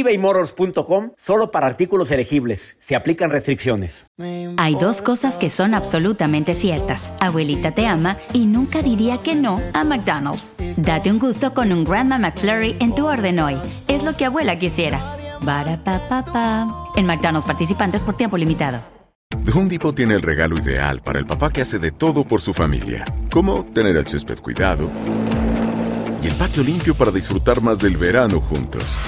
ebaymotors.com solo para artículos elegibles. Se aplican restricciones. Hay dos cosas que son absolutamente ciertas. Abuelita te ama y nunca diría que no a McDonald's. Date un gusto con un Grandma McFlurry en tu orden hoy. Es lo que abuela quisiera. Barata En McDonald's participantes por tiempo limitado. The Home Depot tiene el regalo ideal para el papá que hace de todo por su familia. Como tener el césped cuidado y el patio limpio para disfrutar más del verano juntos.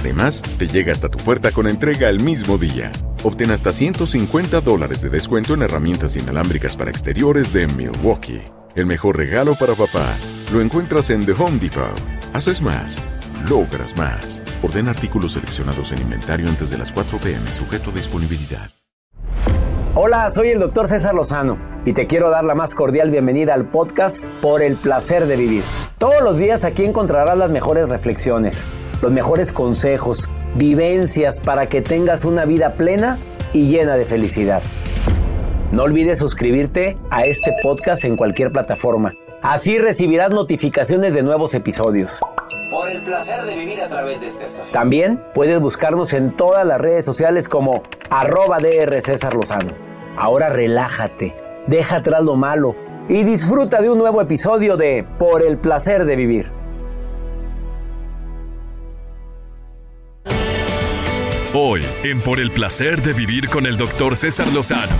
Además, te llega hasta tu puerta con entrega el mismo día. Obtén hasta 150 dólares de descuento en herramientas inalámbricas para exteriores de Milwaukee. El mejor regalo para papá lo encuentras en The Home Depot. Haces más, logras más. Orden artículos seleccionados en inventario antes de las 4 pm, sujeto a disponibilidad. Hola, soy el doctor César Lozano y te quiero dar la más cordial bienvenida al podcast Por el placer de vivir. Todos los días aquí encontrarás las mejores reflexiones los mejores consejos, vivencias para que tengas una vida plena y llena de felicidad. No olvides suscribirte a este podcast en cualquier plataforma. Así recibirás notificaciones de nuevos episodios. Por el placer de vivir a través de esta estación. También puedes buscarnos en todas las redes sociales como arroba DR César Lozano. Ahora relájate, deja atrás lo malo y disfruta de un nuevo episodio de Por el placer de vivir. Hoy, en Por el placer de vivir con el doctor César Lozano.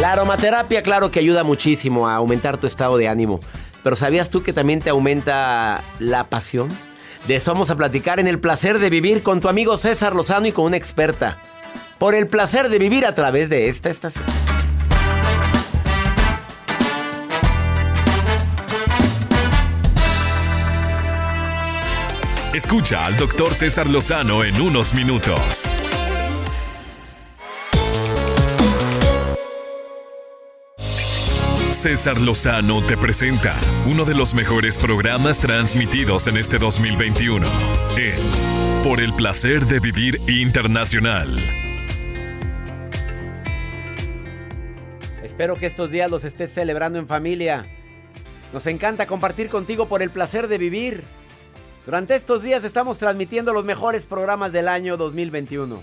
La aromaterapia, claro que ayuda muchísimo a aumentar tu estado de ánimo. Pero ¿sabías tú que también te aumenta la pasión? De eso vamos a platicar en el placer de vivir con tu amigo César Lozano y con una experta. Por el placer de vivir a través de esta estación. Escucha al doctor César Lozano en unos minutos. César Lozano te presenta uno de los mejores programas transmitidos en este 2021 en Por el placer de vivir internacional. Espero que estos días los estés celebrando en familia. Nos encanta compartir contigo por el placer de vivir. Durante estos días estamos transmitiendo los mejores programas del año 2021.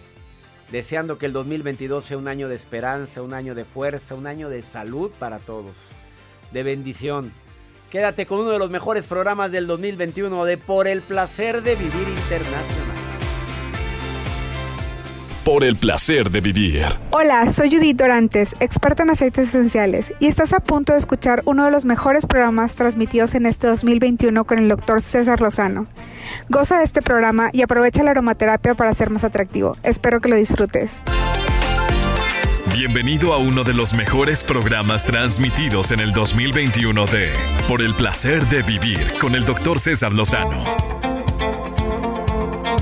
Deseando que el 2022 sea un año de esperanza, un año de fuerza, un año de salud para todos. De bendición. Quédate con uno de los mejores programas del 2021 de Por el placer de vivir internacional por el placer de vivir. Hola, soy Judith Dorantes, experta en aceites esenciales, y estás a punto de escuchar uno de los mejores programas transmitidos en este 2021 con el doctor César Lozano. Goza de este programa y aprovecha la aromaterapia para ser más atractivo. Espero que lo disfrutes. Bienvenido a uno de los mejores programas transmitidos en el 2021 de Por el placer de vivir con el doctor César Lozano.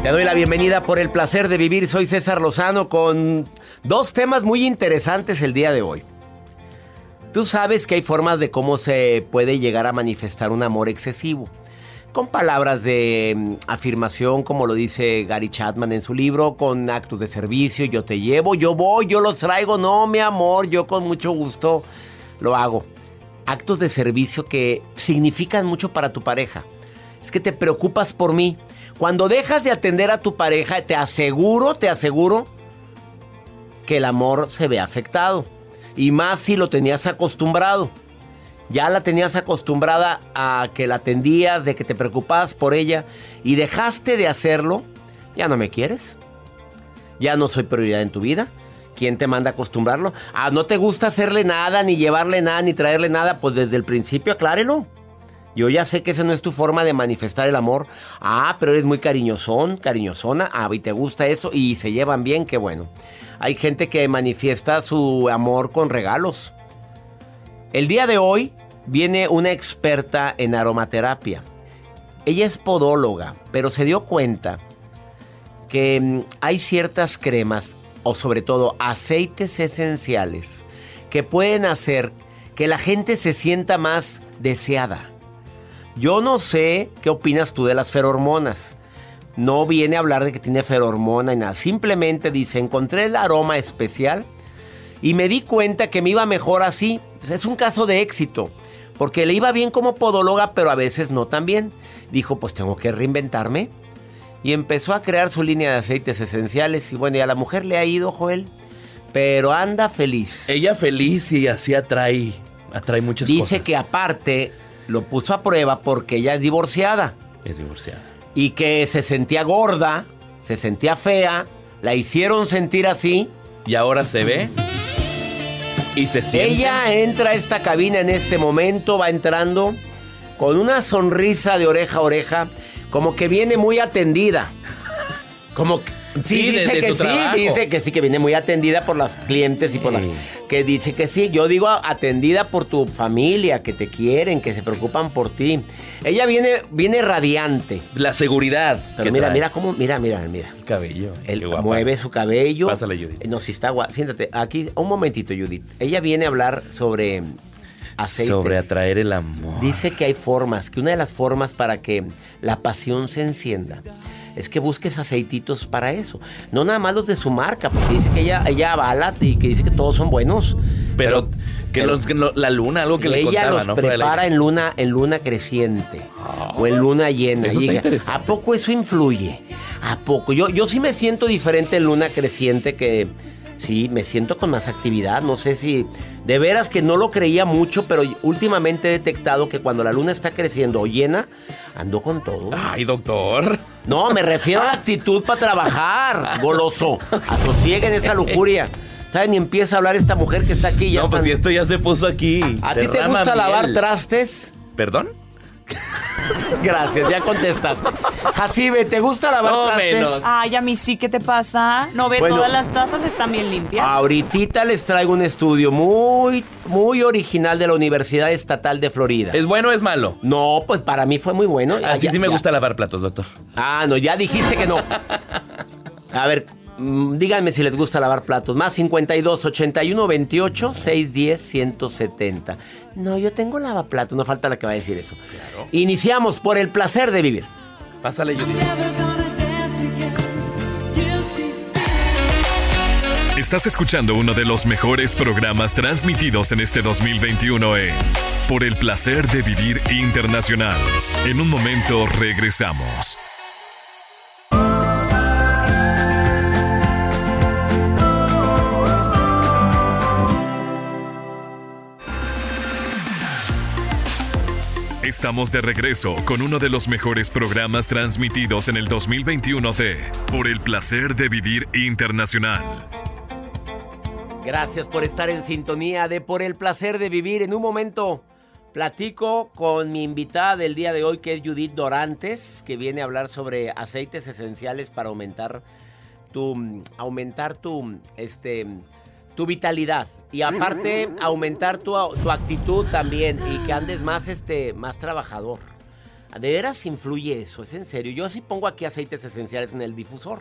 Te doy la bienvenida por el placer de vivir. Soy César Lozano con dos temas muy interesantes el día de hoy. Tú sabes que hay formas de cómo se puede llegar a manifestar un amor excesivo. Con palabras de mm, afirmación, como lo dice Gary Chapman en su libro, con actos de servicio, yo te llevo, yo voy, yo los traigo, no, mi amor, yo con mucho gusto lo hago. Actos de servicio que significan mucho para tu pareja. Es que te preocupas por mí, cuando dejas de atender a tu pareja, te aseguro, te aseguro que el amor se ve afectado. Y más si lo tenías acostumbrado. Ya la tenías acostumbrada a que la atendías, de que te preocupabas por ella y dejaste de hacerlo, ya no me quieres. Ya no soy prioridad en tu vida. ¿Quién te manda a acostumbrarlo? Ah, no te gusta hacerle nada, ni llevarle nada, ni traerle nada, pues desde el principio aclárelo. Yo ya sé que esa no es tu forma de manifestar el amor. Ah, pero eres muy cariñosón, cariñosona. Ah, y te gusta eso y se llevan bien, qué bueno. Hay gente que manifiesta su amor con regalos. El día de hoy viene una experta en aromaterapia. Ella es podóloga, pero se dio cuenta que mm, hay ciertas cremas o sobre todo aceites esenciales que pueden hacer que la gente se sienta más deseada. Yo no sé qué opinas tú de las ferormonas. No viene a hablar de que tiene ferormona y nada. Simplemente dice, encontré el aroma especial y me di cuenta que me iba mejor así. Pues es un caso de éxito. Porque le iba bien como podóloga, pero a veces no tan bien. Dijo, pues tengo que reinventarme. Y empezó a crear su línea de aceites esenciales. Y bueno, y a la mujer le ha ido, Joel. Pero anda feliz. Ella feliz y así atrae, atrae muchas Dice cosas. Dice que aparte lo puso a prueba porque ella es divorciada. Es divorciada. Y que se sentía gorda, se sentía fea, la hicieron sentir así. Y ahora se ve y se siente. Ella entra a esta cabina en este momento, va entrando con una sonrisa de oreja a oreja, como que viene muy atendida. Como que, sí, Sí, de- dice de que sí, trabajo. dice que sí, que viene muy atendida por las clientes y por Sí. la, que dice que sí. Yo digo atendida por tu familia, que te quieren, que se preocupan por ti. Ella viene, viene radiante. La seguridad. Pero mira, trae. mira cómo, mira, mira, mira. El cabello. Él mueve su cabello. Pásale, Judith. No, si está guapa. Siéntate, aquí, un momentito, Judith. Ella viene a hablar sobre aceites. Sobre atraer el amor. Dice que hay formas, que una de las formas para que la pasión se encienda es que busques aceititos para eso. No nada más los de su marca, porque dice que ella, ella avala y que dice que todos son buenos. Pero, que, pero- los- que lo- la luna, algo que le ella contaba, los prepara en luna, en luna creciente o en luna llena. ¿A poco eso influye? ¿A poco? Yo, yo sí me siento diferente en luna creciente que sí, me siento con más actividad. No sé si de veras que no lo creía mucho, pero últimamente he detectado que cuando la luna está creciendo o llena, ando con todo. Ay, doctor. No, me refiero a la actitud para trabajar, goloso. Asosieguen esa lujuria. ¿Saben? Ni empieza a hablar esta mujer que está aquí. Ya no, pues si esto ya se puso aquí. ¿A ti te gusta lavar trastes? ¿Perdón? Gracias, ya contestaste. Jacibe, ¿te gusta lavar No trastes? menos. Ay, a mí sí, ¿qué te pasa? ¿No ve Bueno. todas las tazas están bien limpias? Ahorita les traigo un estudio muy, muy original de la Universidad Estatal de Florida. ¿Es bueno o es malo? No, pues para mí fue muy bueno. Así Ya- sí me ya- gusta lavar platos, doctor. Ah, no, ya dijiste que no. A ver, díganme si les gusta lavar platos. Más 52 81 28 610 170. No, yo tengo lavaplatos, no falta la que va a decir eso. Iniciamos por el placer de vivir. Pásale, Judith. Estás escuchando uno de los mejores programas transmitidos en este 2021 en Por el placer de vivir internacional. En un momento regresamos. Estamos de regreso con uno de los mejores programas transmitidos en el 2021 de Por el placer de vivir internacional. Gracias por estar en sintonía de Por el placer de vivir. En un momento platico con mi invitada del día de hoy, que es Judith Dorantes, que viene a hablar sobre aceites esenciales para aumentar tu, aumentar tu, este, tu vitalidad. Y aparte, aumentar tu, tu actitud también y que andes más, este, más trabajador. ¿De veras influye eso? ¿Es en serio? Yo sí pongo aquí aceites esenciales en el difusor.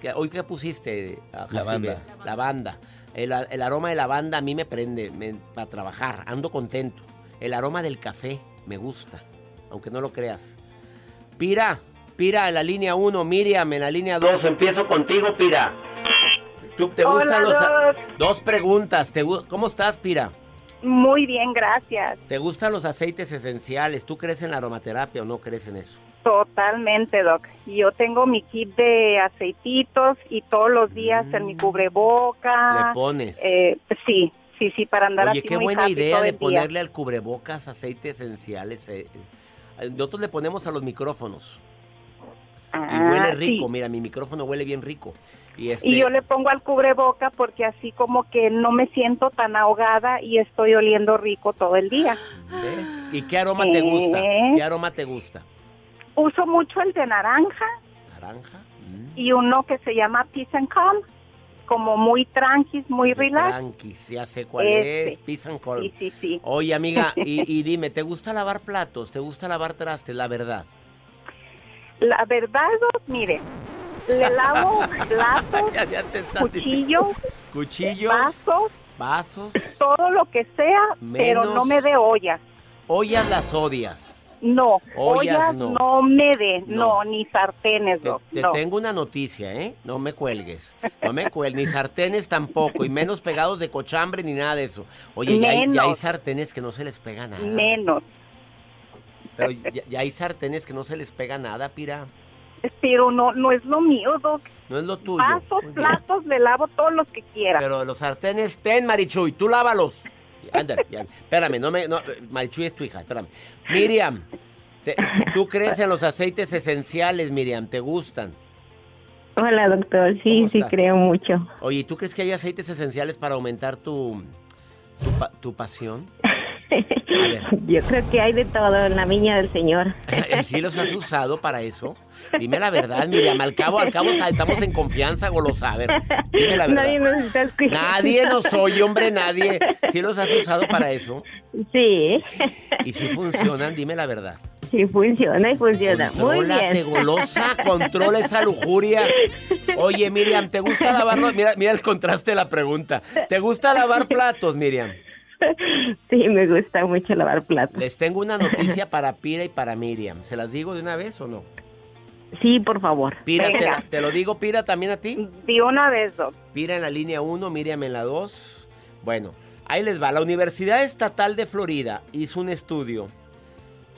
¿Qué- ¿Hoy qué pusiste? ah? Lavanda. Lavanda. El, el aroma de lavanda a mí me prende me- para trabajar. Ando contento. El aroma del café me gusta, aunque no lo creas. Pira, Pira en la línea 1, Miriam en la línea 2. Empiezo contigo, Pira. ¿Tú te gustan los... Dos preguntas. ¿Te gu- ¿Cómo estás, Pira? Muy bien, gracias. ¿Te gustan los aceites esenciales? ¿Tú crees en la aromaterapia o no crees en eso? Totalmente, Doc. Yo tengo mi kit de aceititos y todos los días en mi cubreboca. Le pones. Eh, sí, sí, sí, para andar Oye, así qué muy buena happy idea de ponerle al cubrebocas aceite esenciales. eh. Eh, Nosotros le ponemos a los micrófonos. Y Ah, huele rico, sí. mira, mi micrófono huele bien rico. Y, este, Y yo le pongo al cubreboca porque así como que no me siento tan ahogada y estoy oliendo rico todo el día. ¿ves? ¿Y qué aroma te gusta? ¿Qué aroma te gusta? Uso mucho el de naranja ¿Naranja? Mm. y uno que se llama Peace and Calm, como muy tranquis, muy relax. Tranquis, ya sé cuál es. Peace and Calm. Sí, sí, sí. Oye, amiga, y, y dime, ¿te gusta lavar platos? ¿Te gusta lavar trastes? La verdad. La verdad, mire, le lavo platos, Ya- ya cuchillos, Cuchillos, vasos, vasos, todo lo que sea, pero no me dé ollas. ollas las odias. No, Ollas, ollas no. no, me dé, No. no. ni sartenes, Te, Doc, te no. tengo una noticia, ¿eh? No me cuelgues. No me cuelgues, ni sartenes tampoco, y menos pegados de cochambre ni nada de eso. Oye, ya hay, ya hay Menos. sartenes que no se les pega nada. Menos. Pero ya, ya hay sartenes que no se les pega nada, pira. Pero no, no es lo mío, Doc. No es lo tuyo. Vasos, platos, le lavo todos los que quiera. Pero los sartenes, ten, Marichuy, tú lávalos. Ándale, ya. Espérame, no me. No, Marichuy es tu hija, espérame. Miriam, te- ¿tú crees en los aceites esenciales, Miriam? ¿Te gustan? Hola, doctor. Sí, ¿Cómo sí, estás? creo mucho. Oye, ¿y ¿tú crees que hay aceites esenciales para aumentar tu, tu, pa- tu pasión? Yo creo que hay de todo en la viña del Señor. ¿Y ¿Sí los has usado para eso? Dime la verdad, Miriam. Al cabo, al cabo estamos en confianza, golosa. A ver, dime la verdad. Nadie nos está escuchando. Nadie nos oye, hombre, nadie. ¿Sí los has usado para eso? Sí, ¿Y si funcionan? Dime la verdad. sí funciona y funciona. Muy Contrólate, bien. golosa, controla esa lujuria. Oye, Miriam, ¿te gusta lavarlo? Mira, mira el contraste de la pregunta. ¿Te gusta lavar platos, Miriam? Sí, me gusta mucho lavar platos. Les tengo una noticia para Pira y para Miriam. ¿Se las digo de una vez o no? Sí, por favor. Pira, te, Venga. la- te lo digo, Pira, también a ti. De una vez, Doc. Pira en la línea 1, Miriam en la 2. Bueno, ahí les va. La Universidad Estatal de Florida hizo un estudio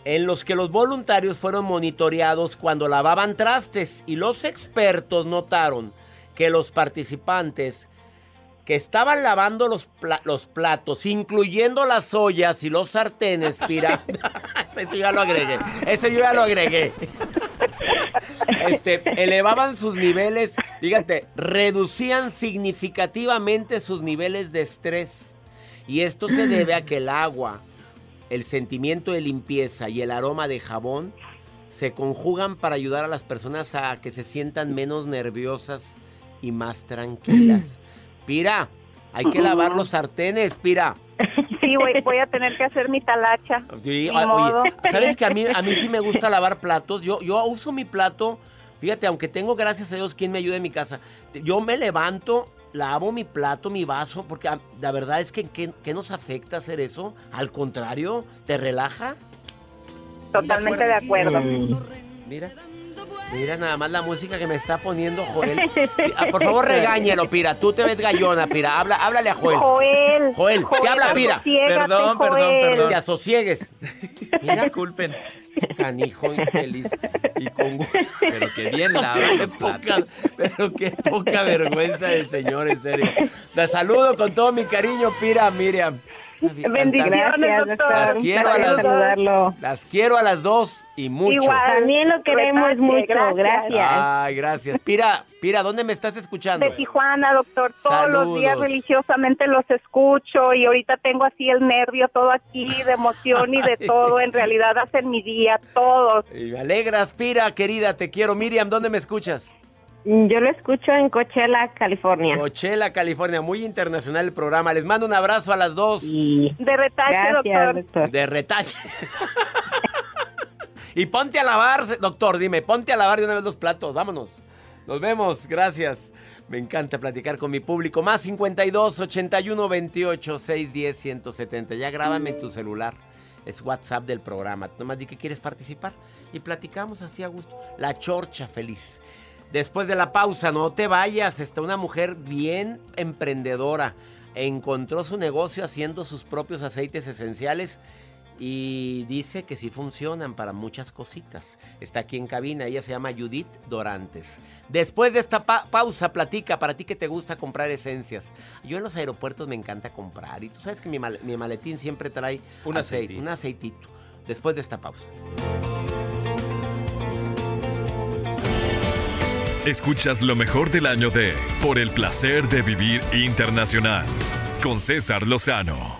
en los que los voluntarios fueron monitoreados cuando lavaban trastes y los expertos notaron que los participantes que estaban lavando los, pla- los platos, incluyendo las ollas y los sartenes, Pira. Ese yo ya lo agregué. Ese yo ya lo agregué. Este, elevaban sus niveles, fíjate, reducían significativamente sus niveles de estrés. Y esto se debe a que el agua, el sentimiento de limpieza y el aroma de jabón se conjugan para ayudar a las personas a que se sientan menos nerviosas y más tranquilas. Pira, hay que lavar los sartenes, Pira. Sí, voy, voy a tener que hacer mi talacha. Sí, modo. oye, ¿sabes que a mí, a mí sí me gusta lavar platos? Yo, yo uso mi plato, fíjate, aunque tengo, gracias a Dios, quien me ayude en mi casa. Yo me levanto, lavo mi plato, mi vaso, porque ah, la verdad es que ¿qué, qué nos afecta hacer eso? Al contrario, ¿te relaja? Totalmente de acuerdo. Mira. Mira nada más la música que me está poniendo Joel. Ah, Por favor, regáñelo, Pira. Tú te ves gallona, Pira. Habla, háblale a Joel. Joel. Joel, ¿qué habla, Pira? Perdón, perdón, Joel. perdón. Te asosiegues. Mira, Disculpen. canijo infeliz. Y con Pero que bien Pero lavan qué poca, pero qué poca vergüenza del señor, en serio. La saludo con todo mi cariño, Pira, Miriam. Bendiciones, Gracias, doctor. Las quiero a las- saludarlo. Las quiero a las dos y mucho. Igual. También lo queremos mucho. gracias. Gracias. Ay, gracias. Pira, Pira, ¿dónde me estás escuchando? De Tijuana, doctor. Todos los días religiosamente los escucho y ahorita tengo así el nervio todo aquí de emoción y de todo. En realidad hacen mi día, todos. Y me alegras, Pira, querida, te quiero. Miriam, ¿dónde me escuchas? Yo lo escucho en Coachella, California. Coachella, California. Muy internacional el programa. Les mando un abrazo a las dos. Y De retache, gracias, doctor. doctor. De retache. y ponte a lavar, doctor, dime, ponte a lavar de una vez los platos, vámonos. Nos vemos, gracias. Me encanta platicar con mi público. Más 52 81 28 610 170. Ya grábame en tu celular. Es WhatsApp del programa. Nomás di que quieres participar y platicamos así a gusto. La chorcha feliz. Después de la pausa, no te vayas. Está una mujer bien emprendedora. Encontró su negocio haciendo sus propios aceites esenciales y dice que sí funcionan para muchas cositas. Está aquí en cabina, ella se llama Judith Dorantes. Después de esta pa- pausa, platica para ti que te gusta comprar esencias. Yo en los aeropuertos me encanta comprar y tú sabes que mi, mal- mi maletín siempre trae Un aceite, aceitito. un aceitito. Después de esta pausa. Escuchas lo mejor del año de Por el placer de vivir internacional con César Lozano.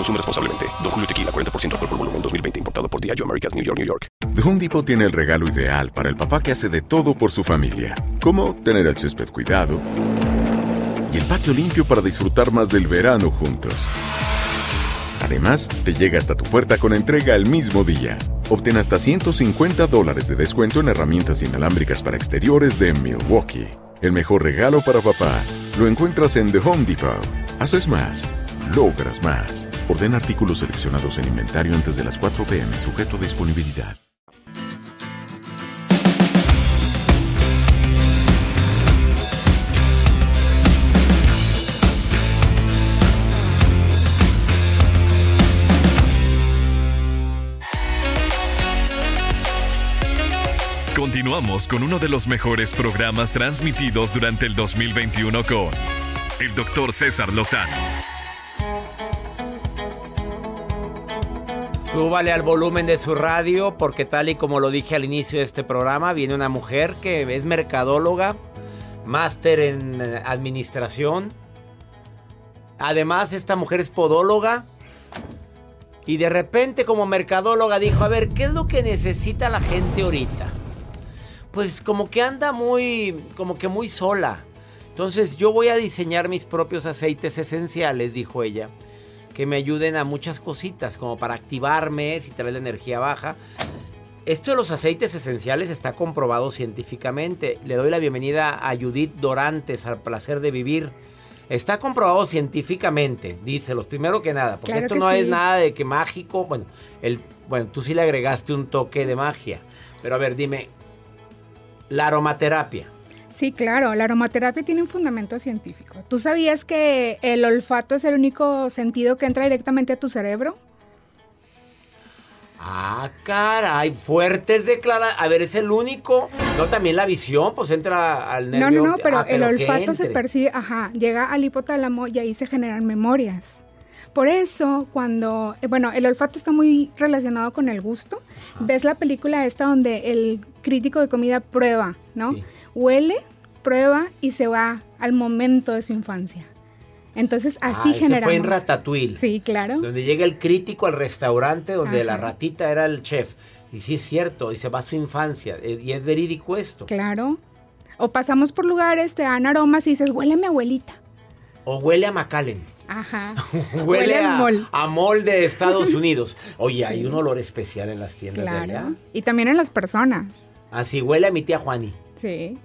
Consume responsablemente. Don Julio Tequila, 40% alcohol por volumen, 2020. Importado por Diageo Americas, New York, New York. The Home Depot tiene el regalo ideal para el papá que hace de todo por su familia. Como tener el césped cuidado y el patio limpio para disfrutar más del verano juntos. Además, te llega hasta tu puerta con entrega el mismo día. Obtén hasta 150 dólares de descuento en herramientas inalámbricas para exteriores de Milwaukee. El mejor regalo para papá lo encuentras en The Home Depot. Haces más, logras más. Orden artículos seleccionados en inventario antes de las 4 pm, sujeto a disponibilidad. Continuamos con uno de los mejores programas transmitidos durante el 2021 con el doctor César Lozano. Súbale al volumen de su radio porque tal y como lo dije al inicio de este programa, viene una mujer que es mercadóloga, máster en eh, administración. Además, esta mujer es podóloga. Y de repente como mercadóloga dijo, a ver, ¿qué es lo que necesita la gente ahorita? Pues como que anda muy, como que muy sola. Entonces yo voy a diseñar mis propios aceites esenciales, dijo ella que me ayuden a muchas cositas, como para activarme si trae la energía baja. Esto de los aceites esenciales está comprobado científicamente. Le doy la bienvenida a Judith Dorantes, al placer de vivir. Está comprobado científicamente, dice, los primero que nada, porque esto no es nada de que mágico. Bueno, el, bueno, tú sí le agregaste un toque de magia. Pero a ver, dime, la aromaterapia. Sí, claro, la aromaterapia tiene un fundamento científico. ¿Tú sabías que el olfato es el único sentido que entra directamente a tu cerebro? Ah, caray, fuertes declaraciones. A ver, es el único. No, también la visión, pues entra al nervio. No, no, no, pero, ah, el olfato se percibe, ajá, llega al hipotálamo y ahí se generan memorias. Por eso, cuando, eh, bueno, el olfato está muy relacionado con el gusto. Ves la película esta donde el crítico de comida prueba, ¿no? huele, prueba y se va al momento de su infancia. Entonces así ah, generamos. fue en Ratatouille. Sí, claro. Donde llega el crítico al restaurante donde la ratita era el chef. Y sí es cierto, y se va a su infancia. Eh, y es verídico esto. Claro. O pasamos por lugares, te dan aromas y dices, huele a mi abuelita. O huele a Macallen. Ajá. huele, a, mol. a mol de Estados Unidos. Oye, hay un olor especial en las tiendas de allá. Y también en las personas. Así huele a mi tía Juani. Sí.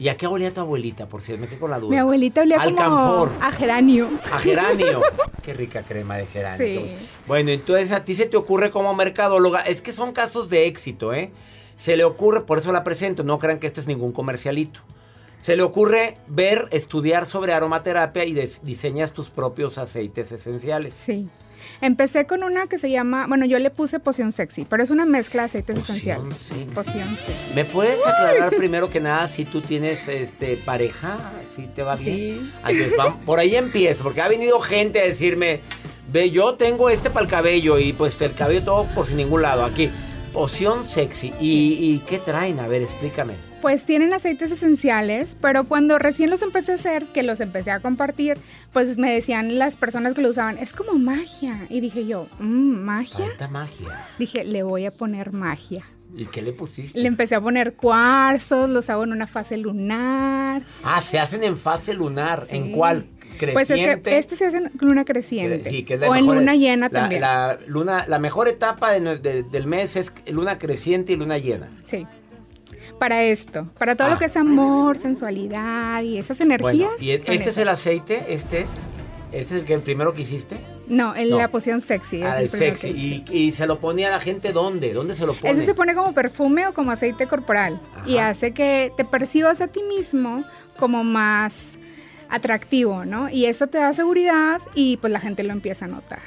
¿Y a qué olía tu abuelita, por si me quedé con la duda? Mi abuelita olía como a geranio. A geranio. qué rica crema de geranio. Sí. Bueno, entonces a ti se te ocurre como mercadóloga, es que son casos de éxito, ¿eh? Se le ocurre, por eso la presento, no crean que este es ningún comercialito. Se le ocurre ver, estudiar sobre aromaterapia y diseñas tus propios aceites esenciales. Sí. Empecé con una que se llama, bueno, yo le puse poción sexy, pero es una mezcla de aceites esenciales. Poción sexy. ¿Me puedes aclarar primero que nada si tú tienes este pareja? Si te va bien. Sí. por ahí empieza, porque ha venido gente a decirme, ve, yo tengo este para el cabello y pues el cabello todo por sin ningún lado. Aquí, poción sexy. ¿Y, ¿Y qué traen? A ver, explícame pues tienen aceites esenciales, pero cuando recién los empecé a hacer, que los empecé a compartir, pues me decían las personas que lo usaban, es como magia. Y dije yo, mmm, magia. Falta magia. Dije, le voy a poner magia. ¿Y qué le pusiste? Le empecé a poner cuarzos, los hago en una fase lunar. Ah, se hacen en fase lunar. ¿En cuál? Pues es creciente. este se hace en luna creciente. Sí, que es la o en luna llena la- también. La, luna, la mejor etapa de nue- de- del mes es luna creciente y luna llena. Sí. Para esto, para todo Ah. lo que es amor, sensualidad y esas energías. Bueno, ¿y este es el aceite? ¿Este es? ¿Este es el, que, el primero que hiciste? No, No. la poción sexy. ah, el sexy. ¿Y, y se lo ponía a la gente dónde? ¿Dónde se lo pone? Ese se pone como perfume o como aceite corporal y hace que te percibas a ti mismo como más atractivo, ¿no? Y eso te da seguridad y pues la gente lo empieza a notar.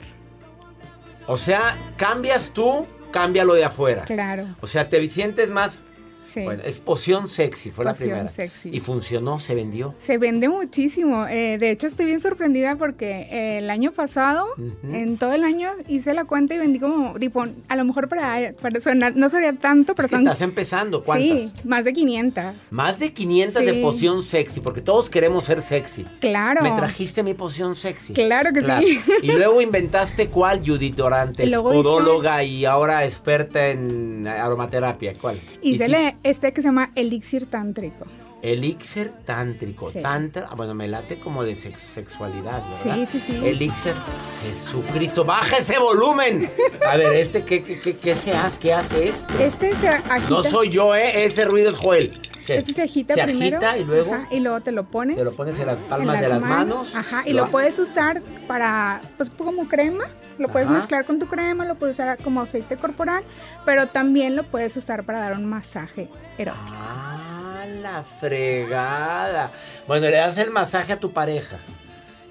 O sea, cambias tú, cambia lo de afuera. Claro, O sea, te sientes más... sí. Bueno, es poción sexy, fue la primera. sexy. Y funcionó, se vendió. Se vende muchísimo. eh, de hecho, estoy bien sorprendida porque eh, el año pasado, en todo el año, hice la cuenta y vendí como, tipo, a lo mejor para, para sonar, no sería tanto, pero Es que son... estás empezando, ¿cuántas? Sí, más de 500. Más de 500 de poción sexy, porque todos queremos ser sexy. Claro. Me trajiste mi poción sexy. Claro que sí. Y luego inventaste cuál, Judith Dorantes, hice- podóloga y ahora experta en aromaterapia. ¿Cuál? Hice este que se llama elixir tántrico. Elixir tántrico. Sí. Tantra, ah, bueno, me late como de sex- sexualidad, ¿verdad? Sí, sí, sí. Elixir. Jesucristo, baja ese volumen. A ver, este, ¿qué, qué, qué, qué se hace? ¿Qué hace esto? Este se agita. No soy yo, ¿eh? Ese ruido es Joel. ¿Qué? Este se agita Se primero. agita y luego Ajá, y luego te lo pones. te lo pones en las en palmas de las manos. Ajá, y lo puedes usar para, pues como crema. Lo puedes Ajá. mezclar con tu crema, lo puedes usar como aceite corporal, pero también lo puedes usar para dar un masaje erótico. Ah, la fregada. Bueno, le das el masaje a tu pareja.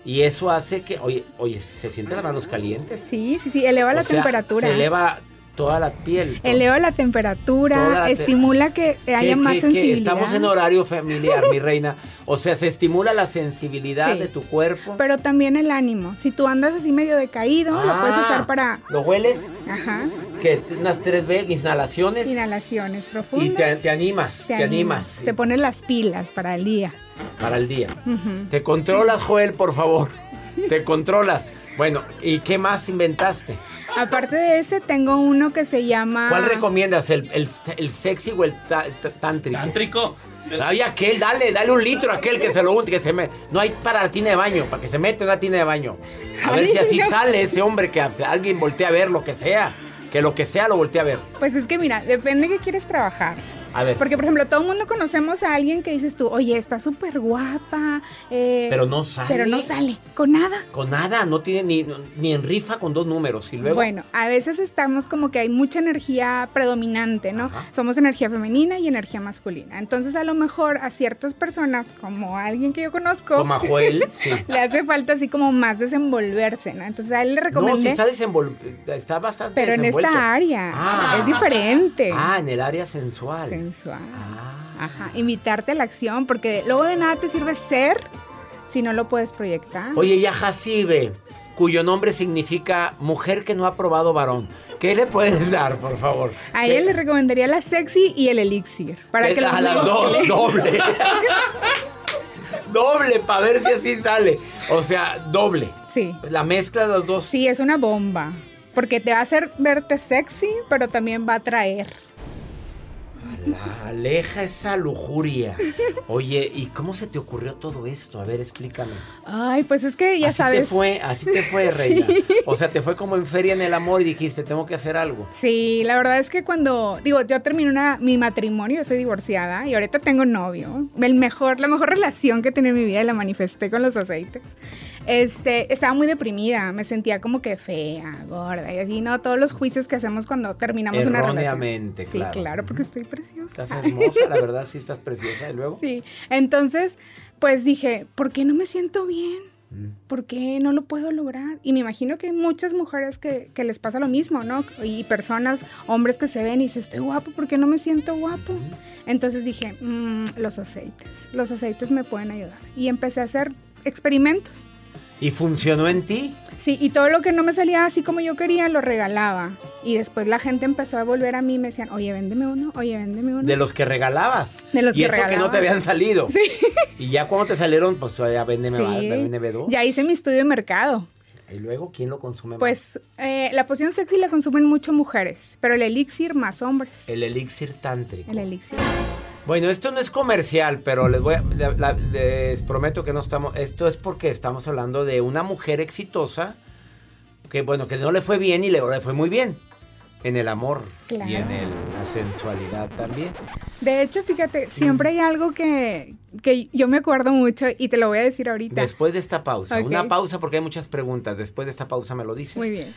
Y eso hace que, oye, oye, se sienten las manos calientes. Sí, sí, sí, eleva O la sea, temperatura. Se eleva toda la piel. Eleva la temperatura, Toda la te- estimula que haya ¿Qué- más qué? sensibilidad. Estamos en horario familiar, mi reina. O sea, se estimula la sensibilidad Sí. de tu cuerpo. Pero también el ánimo. Si tú andas así medio decaído, lo puedes Ah, usar para ¿Lo hueles? ajá, Que unas tres veces, inhalaciones. inhalaciones y profundas. te, te animas, te, animas. Te pones las pilas para el día. Para el día. Te controlas, Joel, por favor. Te controlas. Bueno, ¿y qué más inventaste? Aparte de ese, tengo uno que se llama... ¿Cuál recomiendas? ¿El, el, el sexy o el tántrico? Tántrico. Ay, aquel, dale, dale un litro a aquel que se lo unte, que se me... No hay para la tina de baño, para que se mete en la tina de baño. A ver Ay, si así no. sale ese hombre que alguien voltea a ver lo que sea. Que lo que sea lo voltea a ver. Pues es que mira, depende de qué quieres trabajar. A ver. Porque, por ejemplo, todo el mundo conocemos a alguien que dices tú, oye, está súper guapa. eh, Pero no sale. Pero no sale, con nada. Con nada, no tiene ni, ni en rifa con dos números. Y luego. Bueno, a veces estamos como que hay mucha energía predominante, ¿no? Ajá. Somos energía femenina y energía masculina. Entonces, a lo mejor a ciertas personas, como alguien que yo conozco, Como a Joel. Sí. le hace falta así como más desenvolverse, ¿no? Entonces, a él le No, recomendé, sí está desenvuelto. Está bastante pero en esta área. Ah. Es diferente. Ah, en el área sensual. Sensual. Ah. Ajá. Invitarte a la acción, porque luego de nada te sirve ser si no lo puedes proyectar. Oye, y a Jacibe, cuyo nombre significa mujer que no ha probado varón. ¿Qué le puedes dar, por favor? A ella le recomendaría la sexy y el elixir. Para que a las dos, mezcle. doble. doble, para ver si así sale. O sea, doble. Sí. La mezcla de los dos. Sí, es una bomba. Porque te va a hacer verte sexy, pero también va a atraer. La aleja esa lujuria. Oye, ¿y cómo se te ocurrió todo esto? A ver, explícame. Ay, pues es que ya así sabes. te fue, así te fue, reina. Sí. O sea, te fue como en feria en el amor y dijiste, tengo que hacer algo. Sí, la verdad es que cuando, digo, yo terminé una, mi matrimonio, yo soy divorciada y ahorita tengo novio. El mejor, la mejor relación que he tenido en mi vida la manifesté con los aceites. Este, estaba muy deprimida, me sentía como que fea, gorda y así, ¿no? Todos los juicios que hacemos cuando terminamos una relación. Sí, claro, porque estoy preciosa. Estás hermosa, la verdad, sí estás preciosa. Y luego. Sí, entonces, pues dije, ¿por qué no me siento bien? Mm. ¿Por qué no lo puedo lograr? Y me imagino que hay muchas mujeres que, que les pasa lo mismo, ¿no? Y personas, hombres que se ven y dicen, estoy guapo, ¿por qué no me siento guapo? Entonces dije, "Mm, los aceites, los aceites me pueden ayudar. Y empecé a hacer experimentos. ¿Y funcionó en ti? Sí, y todo lo que no me salía así como yo quería, lo regalaba. Y después la gente empezó a volver a mí y me decían, oye, véndeme uno, oye, véndeme uno. De los que regalabas. De los y que eso que no regalaba. te habían salido. Sí. Y ya cuando te salieron, pues ya véndeme, Sí. más, véndeme dos. Ya hice mi estudio de mercado. Y luego, ¿quién lo consume más? Pues eh, la poción sexy la consumen mucho mujeres, pero el elixir más hombres. El elixir tántrico. El elixir. Bueno, esto no es comercial, pero les voy a, la- la- les prometo que no estamos. Esto es porque estamos hablando de una mujer exitosa que, bueno, que no le fue bien y le, le fue muy bien en el amor y Claro. en el- la sensualidad también. De hecho, fíjate, siempre hay algo que, que yo me acuerdo mucho y te lo voy a decir ahorita. Después de esta pausa, una pausa porque hay muchas preguntas. Después de esta pausa me lo dices. Muy bien.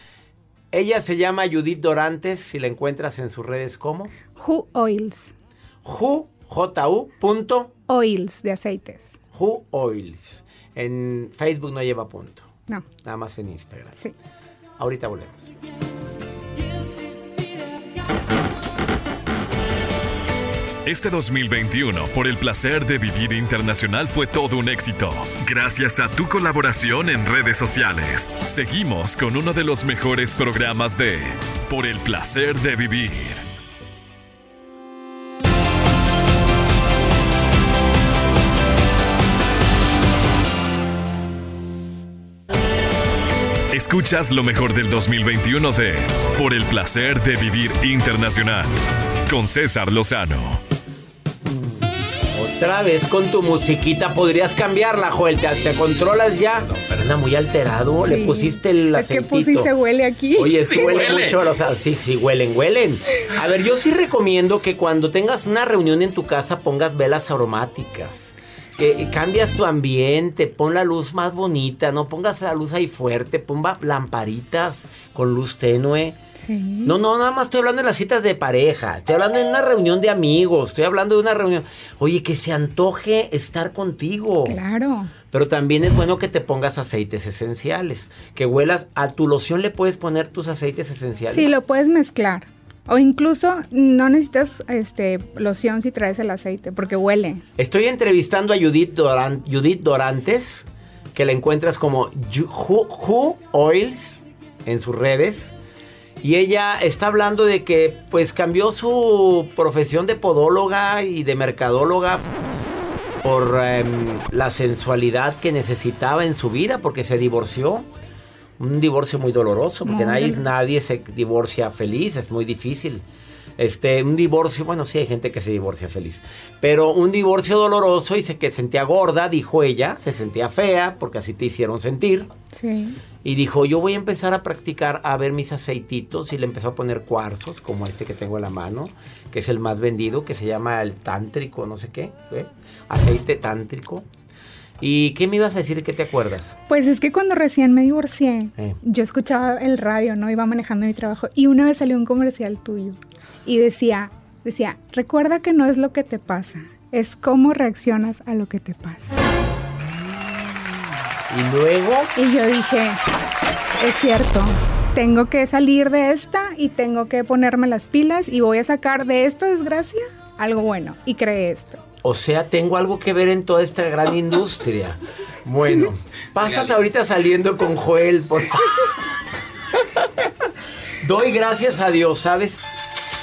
Ella se llama Judith Dorantes, si la encuentras en sus redes como Who Oils. Ju, J-U, punto, Oils de aceites. Who Oils. En Facebook no lleva punto, No, nada más en Instagram. sí. Ahorita volvemos. Este 2021, por el placer de vivir internacional, fue todo un éxito. Gracias a tu colaboración en redes sociales, seguimos con uno de los mejores programas de Por el placer de vivir. Escuchas lo mejor del 2021 de Por el placer de vivir internacional con César Lozano. Otra vez con tu musiquita podrías cambiarla, Joel. Te, te controlas ya. pero anda muy alterado. Le pusiste el Es que aceitito. puse y se huele aquí. Oye, es que Sí, huele, huele. mucho. O sea, sí, sí, huelen, huelen. A ver, yo sí recomiendo que cuando tengas una reunión en tu casa pongas velas aromáticas. Que cambias tu ambiente, pon la luz más bonita, no pongas la luz ahí fuerte, ponga lamparitas con luz tenue. Sí. No, no, nada más estoy hablando de las citas de pareja. Estoy hablando de una reunión de amigos. Estoy hablando de una reunión. Oye, que se antoje estar contigo. Claro. Pero también es bueno que te pongas aceites esenciales. Que huelas. A tu loción le puedes poner tus aceites esenciales. Sí, lo puedes mezclar. O incluso no necesitas este loción si traes el aceite, porque huele. Estoy entrevistando a Judith, Doran- Judith Dorantes, que la encuentras como Who Oils en sus redes. Y ella está hablando de que pues cambió su profesión de podóloga y de mercadóloga por em, la sensualidad que necesitaba en su vida porque se divorció. Un divorcio muy doloroso porque nadie, nadie se divorcia feliz, es muy difícil. Este, un divorcio, bueno, sí hay gente que se divorcia feliz, pero un divorcio doloroso y se que sentía gorda, dijo ella, se sentía fea porque así te hicieron sentir. Sí. Y dijo, yo voy a empezar a practicar a ver mis aceititos y le empezó a poner cuarzos como este que tengo en la mano, que es el más vendido, que se llama el tántrico, no sé qué, ¿eh? aceite tántrico. ¿Y qué me ibas a decir? ¿Qué te acuerdas? Pues es que cuando recién me divorcié, Eh. yo escuchaba el radio, ¿no? Iba manejando mi trabajo y una vez salió un comercial tuyo y decía, decía, recuerda que no es lo que te pasa, es cómo reaccionas a lo que te pasa. Y luego, Y yo dije, es cierto, tengo que salir de esta y tengo que ponerme las pilas y voy a sacar de esta desgracia algo bueno. Y creé esto. O sea, tengo algo que ver en toda esta gran industria. Bueno, pasas ahorita saliendo con Joel. Doy gracias a Dios, ¿sabes?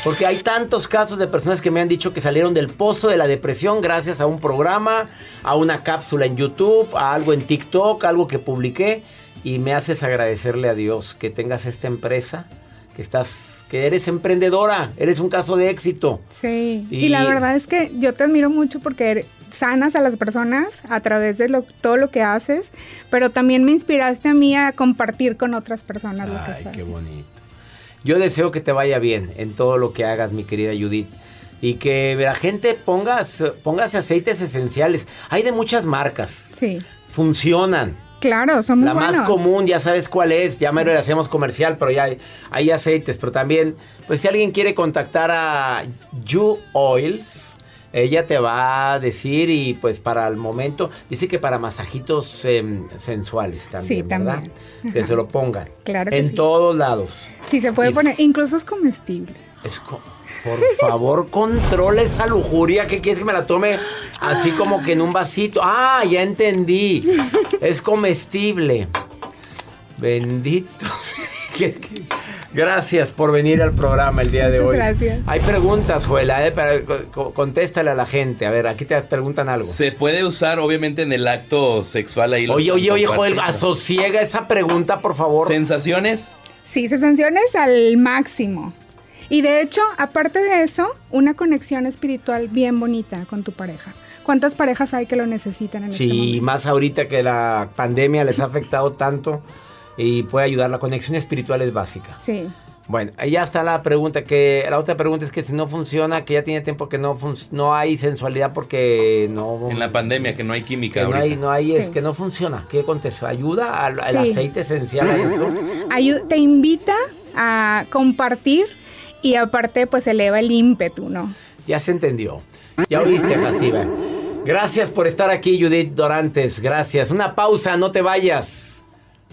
Porque hay tantos casos de personas que me han dicho que salieron del pozo de la depresión gracias a un programa, a una cápsula en YouTube, a algo en TikTok, algo que publiqué. Y me haces agradecerle a Dios que tengas esta empresa, que estás, que eres emprendedora, eres un caso de éxito. Sí. Y- Y, la verdad es que yo te admiro mucho porque eres- sanas a las personas a través de lo- todo lo que haces, pero también me inspiraste a mí a compartir con otras personas lo que Ay, estás qué haciendo. bonito. Yo deseo que te vaya bien en todo lo que hagas, mi querida Judith. Y que la gente pongas, póngase aceites esenciales. Hay de muchas marcas. Sí. Funcionan. Claro, son muy La más común, ya sabes cuál es. Ya mero le hacemos comercial, pero ya hay, hay aceites. Pero también, pues si alguien quiere contactar a You Oils, ella te va a decir y pues para el momento, dice que para masajitos em, sensuales también, Sí, ¿verdad? también. Que Ajá. se lo pongan. Claro que En sí. todos lados. Sí, se puede Y- poner, incluso es comestible. Es co- por favor, controla esa lujuria. ¿Qué quieres que me la tome así como que en un vasito? Ah, ya entendí. Es comestible. Bendito. Gracias por venir al programa el día de Muchas hoy. gracias. Hay preguntas, Joela, eh, contéstale a la gente. A ver, aquí te preguntan algo. Se puede usar, obviamente, en el acto sexual ahí. Oye, oye, oye. Joel, asosiega esa pregunta, por favor. ¿Sensaciones? Sí, se sanciones al máximo. Y de hecho, aparte de eso, una conexión espiritual bien bonita con tu pareja. ¿Cuántas parejas hay que lo necesitan en este Sí, más ahorita que la pandemia les ha afectado tanto y puede ayudar. La conexión espiritual es básica. Sí. Bueno, ya está la pregunta que la otra pregunta es que si no funciona, que ya tiene tiempo que no no hay sensualidad porque no En la pandemia, que no hay química que no hay no hay es Sí. que no funciona. ¿Qué contestó? ¿Ayuda al, al Sí. aceite esencial a eso? Ayu- te invita a compartir y aparte pues eleva el ímpetu, ¿no? Ya se entendió. Ya oíste, Jaciba. Gracias por estar aquí, Judith Dorantes. Gracias. Una pausa, no te vayas.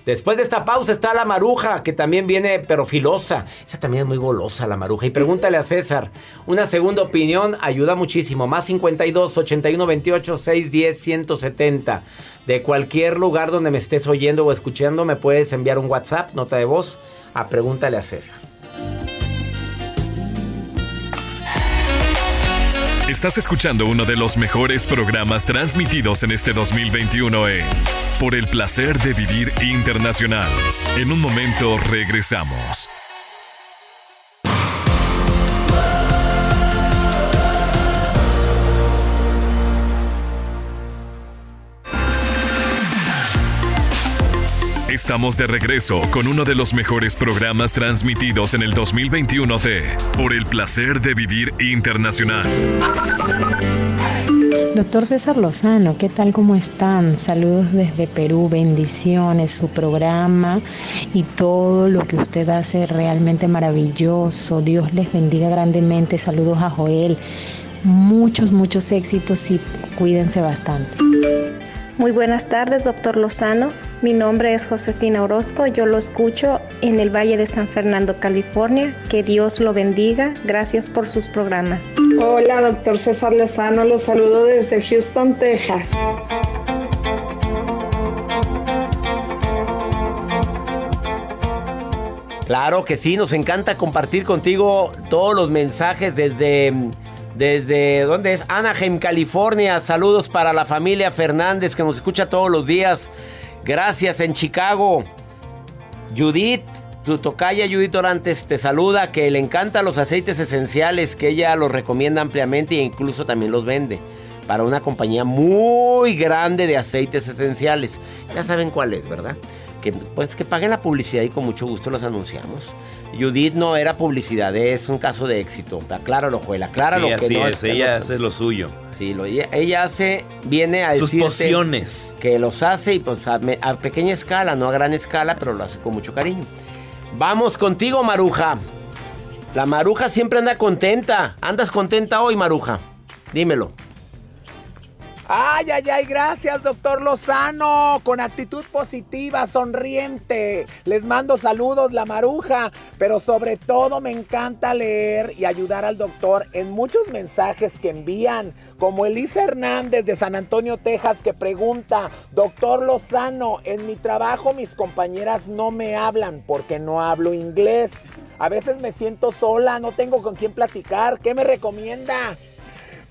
Después de esta pausa está la maruja, que también viene, pero filosa. Esa también es muy golosa, la maruja. Y pregúntale a César. Una segunda opinión ayuda muchísimo. Más 52 81 28 610 170. De cualquier lugar donde me estés oyendo o escuchando, me puedes enviar un WhatsApp, nota de voz, a pregúntale a César. Estás escuchando uno de los mejores programas transmitidos en este 2021 en Por el placer de vivir internacional. En un momento regresamos. Estamos de regreso con uno de los mejores programas transmitidos en el 2021 de Por el placer de vivir internacional. Doctor César Lozano, ¿qué tal? ¿Cómo están? Saludos desde Perú, bendiciones, su programa y todo lo que usted hace realmente maravilloso. Dios les bendiga grandemente. Saludos a Joel. Muchos, muchos éxitos y cuídense bastante. Muy buenas tardes, doctor Lozano. Mi nombre es Josefina Orozco. Yo lo escucho en el Valle de San Fernando, California. Que Dios lo bendiga. Gracias por sus programas. Hola, doctor César Lozano. Los saludo desde Houston, Texas. Claro que sí, nos encanta compartir contigo todos los mensajes desde desde ¿dónde es? Anaheim, California. Saludos para la familia Fernández que nos escucha todos los días. Gracias en Chicago. Judith, tu tocaya Judith Orantes te saluda que le encantan los aceites esenciales que ella los recomienda ampliamente e incluso también los vende para una compañía muy grande de aceites esenciales. Ya saben cuál es, ¿verdad? Que pues que paguen la publicidad y con mucho gusto los anunciamos. Judith no era publicidad, es un caso de éxito. Acláralo, Joel, acláralo. Sí, que así no es, que ella no- hace lo suyo. Sí, lo, ella, hace, viene a Sus pociones. Que los hace y pues a, a pequeña escala, no a gran escala, pero lo hace con mucho cariño. Vamos contigo, Maruja. La Maruja siempre anda contenta. ¿Andas contenta hoy, Maruja? Dímelo. Ay, ay, ay, gracias, doctor Lozano. Con actitud positiva, sonriente. Les mando saludos, la maruja. Pero sobre todo me encanta leer y ayudar al doctor en muchos mensajes que envían. Como Elisa Hernández de San Antonio, Texas, que pregunta, doctor Lozano, en mi trabajo mis compañeras no me hablan porque no hablo inglés. A veces me siento sola, no tengo con quién platicar. ¿Qué me recomienda?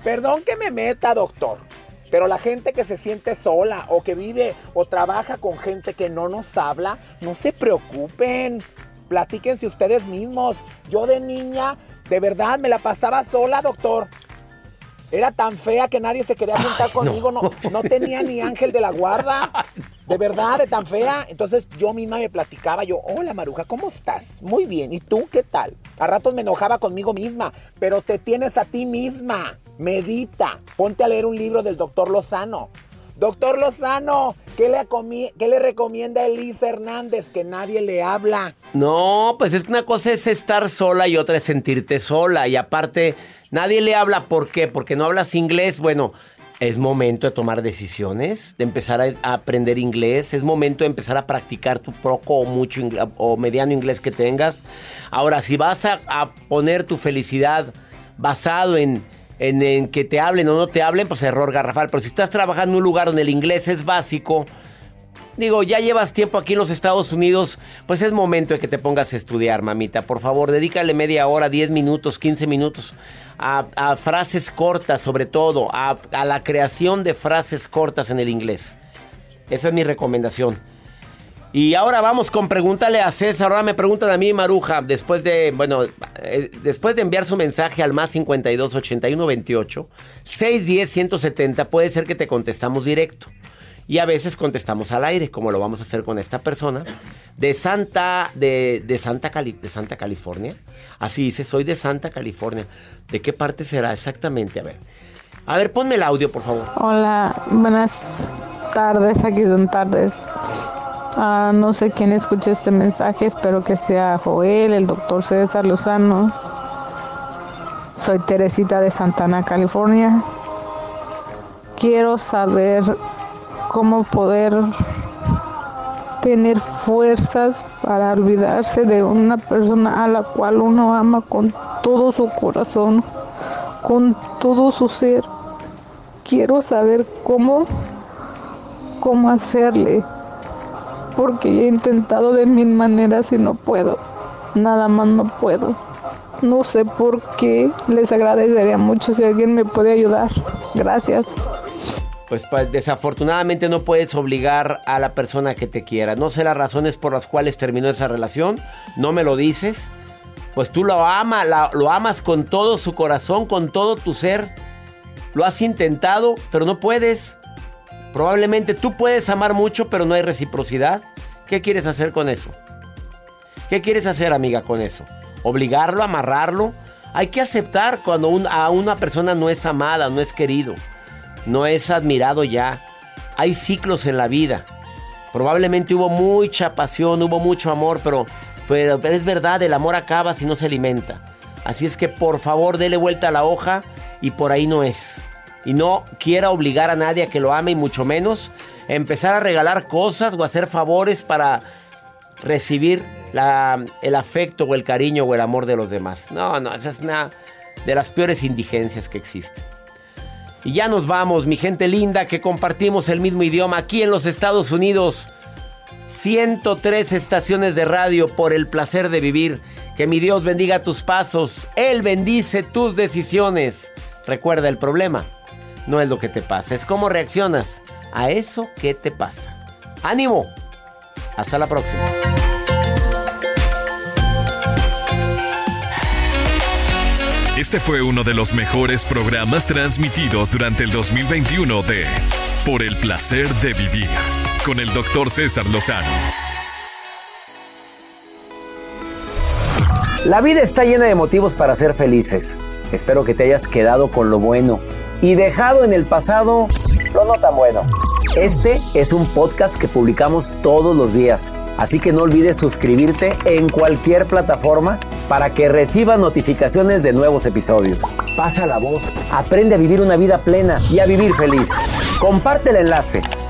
Perdón que me meta, doctor. Pero la gente que se siente sola o que vive o trabaja con gente que no nos habla, no se preocupen. Platíquense ustedes mismos. Yo de niña, de verdad, me la pasaba sola, doctor. Era tan fea que nadie se quería juntar conmigo. No. no tenía ni ángel de la guarda. De verdad, de tan fea. Entonces yo misma me platicaba. Yo, hola Maruja, ¿cómo estás? Muy bien. ¿Y tú qué tal? A ratos me enojaba conmigo misma. Pero te tienes a ti misma. Medita. Ponte a leer un libro del doctor Lozano. Doctor Lozano, ¿qué le, recomienda a Elisa Hernández? Que nadie le habla. No, pues es que una cosa es estar sola y otra es sentirte sola. Y aparte, nadie le habla. ¿Por qué? Porque no hablas inglés. Bueno, es momento de tomar decisiones, de empezar a, aprender inglés. Es momento de empezar a practicar tu poco o mucho o mediano inglés que tengas. Ahora, si vas a poner tu felicidad basado en, en, que te hablen o no te hablen, pues error garrafal. Pero si estás trabajando en un lugar donde el inglés es básico, Digo, ya llevas tiempo aquí en los Estados Unidos, pues es momento de que te pongas a estudiar, mamita. Por favor, dedícale media hora, 10 minutos, 15 minutos a, a frases cortas, sobre todo, a, a la creación de frases cortas en el inglés. Esa es mi recomendación. Y ahora vamos con pregúntale a César. Ahora me preguntan a mí, Maruja, después de, bueno, eh, después de enviar su mensaje al más 52 81 28 610 170, puede ser que te contestamos directo. Y a veces contestamos al aire, como lo vamos a hacer con esta persona de Santa de, de Santa Cali, de Santa California. Así dice, soy de Santa California. ¿De qué parte será exactamente? A ver. A ver, ponme el audio, por favor. Hola, buenas tardes, aquí son tardes. Ah, no sé quién escucha este mensaje, espero que sea Joel, el doctor César Lozano. Soy Teresita de Santana, California. Quiero saber cómo poder tener fuerzas para olvidarse de una persona a la cual uno ama con todo su corazón, con todo su ser. Quiero saber cómo, cómo hacerle porque he intentado de mil maneras y no puedo. Nada más no puedo. No sé por qué. Les agradecería mucho si alguien me puede ayudar. Gracias. Pues, pues, desafortunadamente no puedes obligar a la persona que te quiera. No sé las razones por las cuales terminó esa relación. No me lo dices. Pues tú lo amas, lo amas con todo su corazón, con todo tu ser. Lo has intentado, pero no puedes. Probablemente tú puedes amar mucho, pero no hay reciprocidad. ¿Qué quieres hacer con eso? ¿Qué quieres hacer, amiga, con eso? ¿Obligarlo, amarrarlo? Hay que aceptar cuando a una persona no es amada, no es querido, no es admirado ya. Hay ciclos en la vida. Probablemente hubo mucha pasión, hubo mucho amor, pero, pero es verdad, el amor acaba si no se alimenta. Así es que por favor dele vuelta a la hoja y por ahí no es y no quiera obligar a nadie a que lo ame y mucho menos empezar a regalar cosas o hacer favores para recibir el afecto o el cariño o el amor de los demás. No, no, esa es una de las peores indigencias que existen. Y ya nos vamos, mi gente linda, que compartimos el mismo idioma aquí en los Estados Unidos. 103 estaciones de radio por el placer de vivir. Que mi Dios bendiga tus pasos. Él bendice tus decisiones. Recuerda el problema no es lo que te pasa, es cómo reaccionas a eso que te pasa. ¡Ánimo! Hasta la próxima. Este fue uno de los mejores programas transmitidos durante el 2021 de Por el placer de vivir con el doctor César Lozano. La vida está llena de motivos para ser felices. Espero que te hayas quedado con lo bueno y dejado en el pasado lo no tan bueno. Este es un podcast que publicamos todos los días, así que no olvides suscribirte en cualquier plataforma para que recibas notificaciones de nuevos episodios. Pasa la voz, aprende a vivir una vida plena y a vivir feliz. Comparte el enlace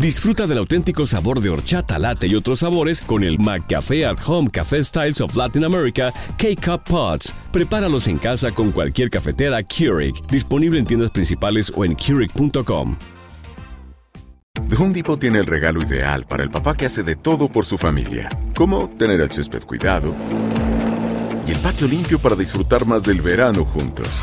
Disfruta del auténtico sabor de horchata, latte y otros sabores con el McCafé at Home Café Styles of Latin America K-Cup Pots. Prepáralos en casa con cualquier cafetera Keurig, disponible en tiendas principales o en Keurig.com. The Home tiene el regalo ideal para el papá que hace de todo por su familia, como tener el césped cuidado y el patio limpio para disfrutar más del verano juntos.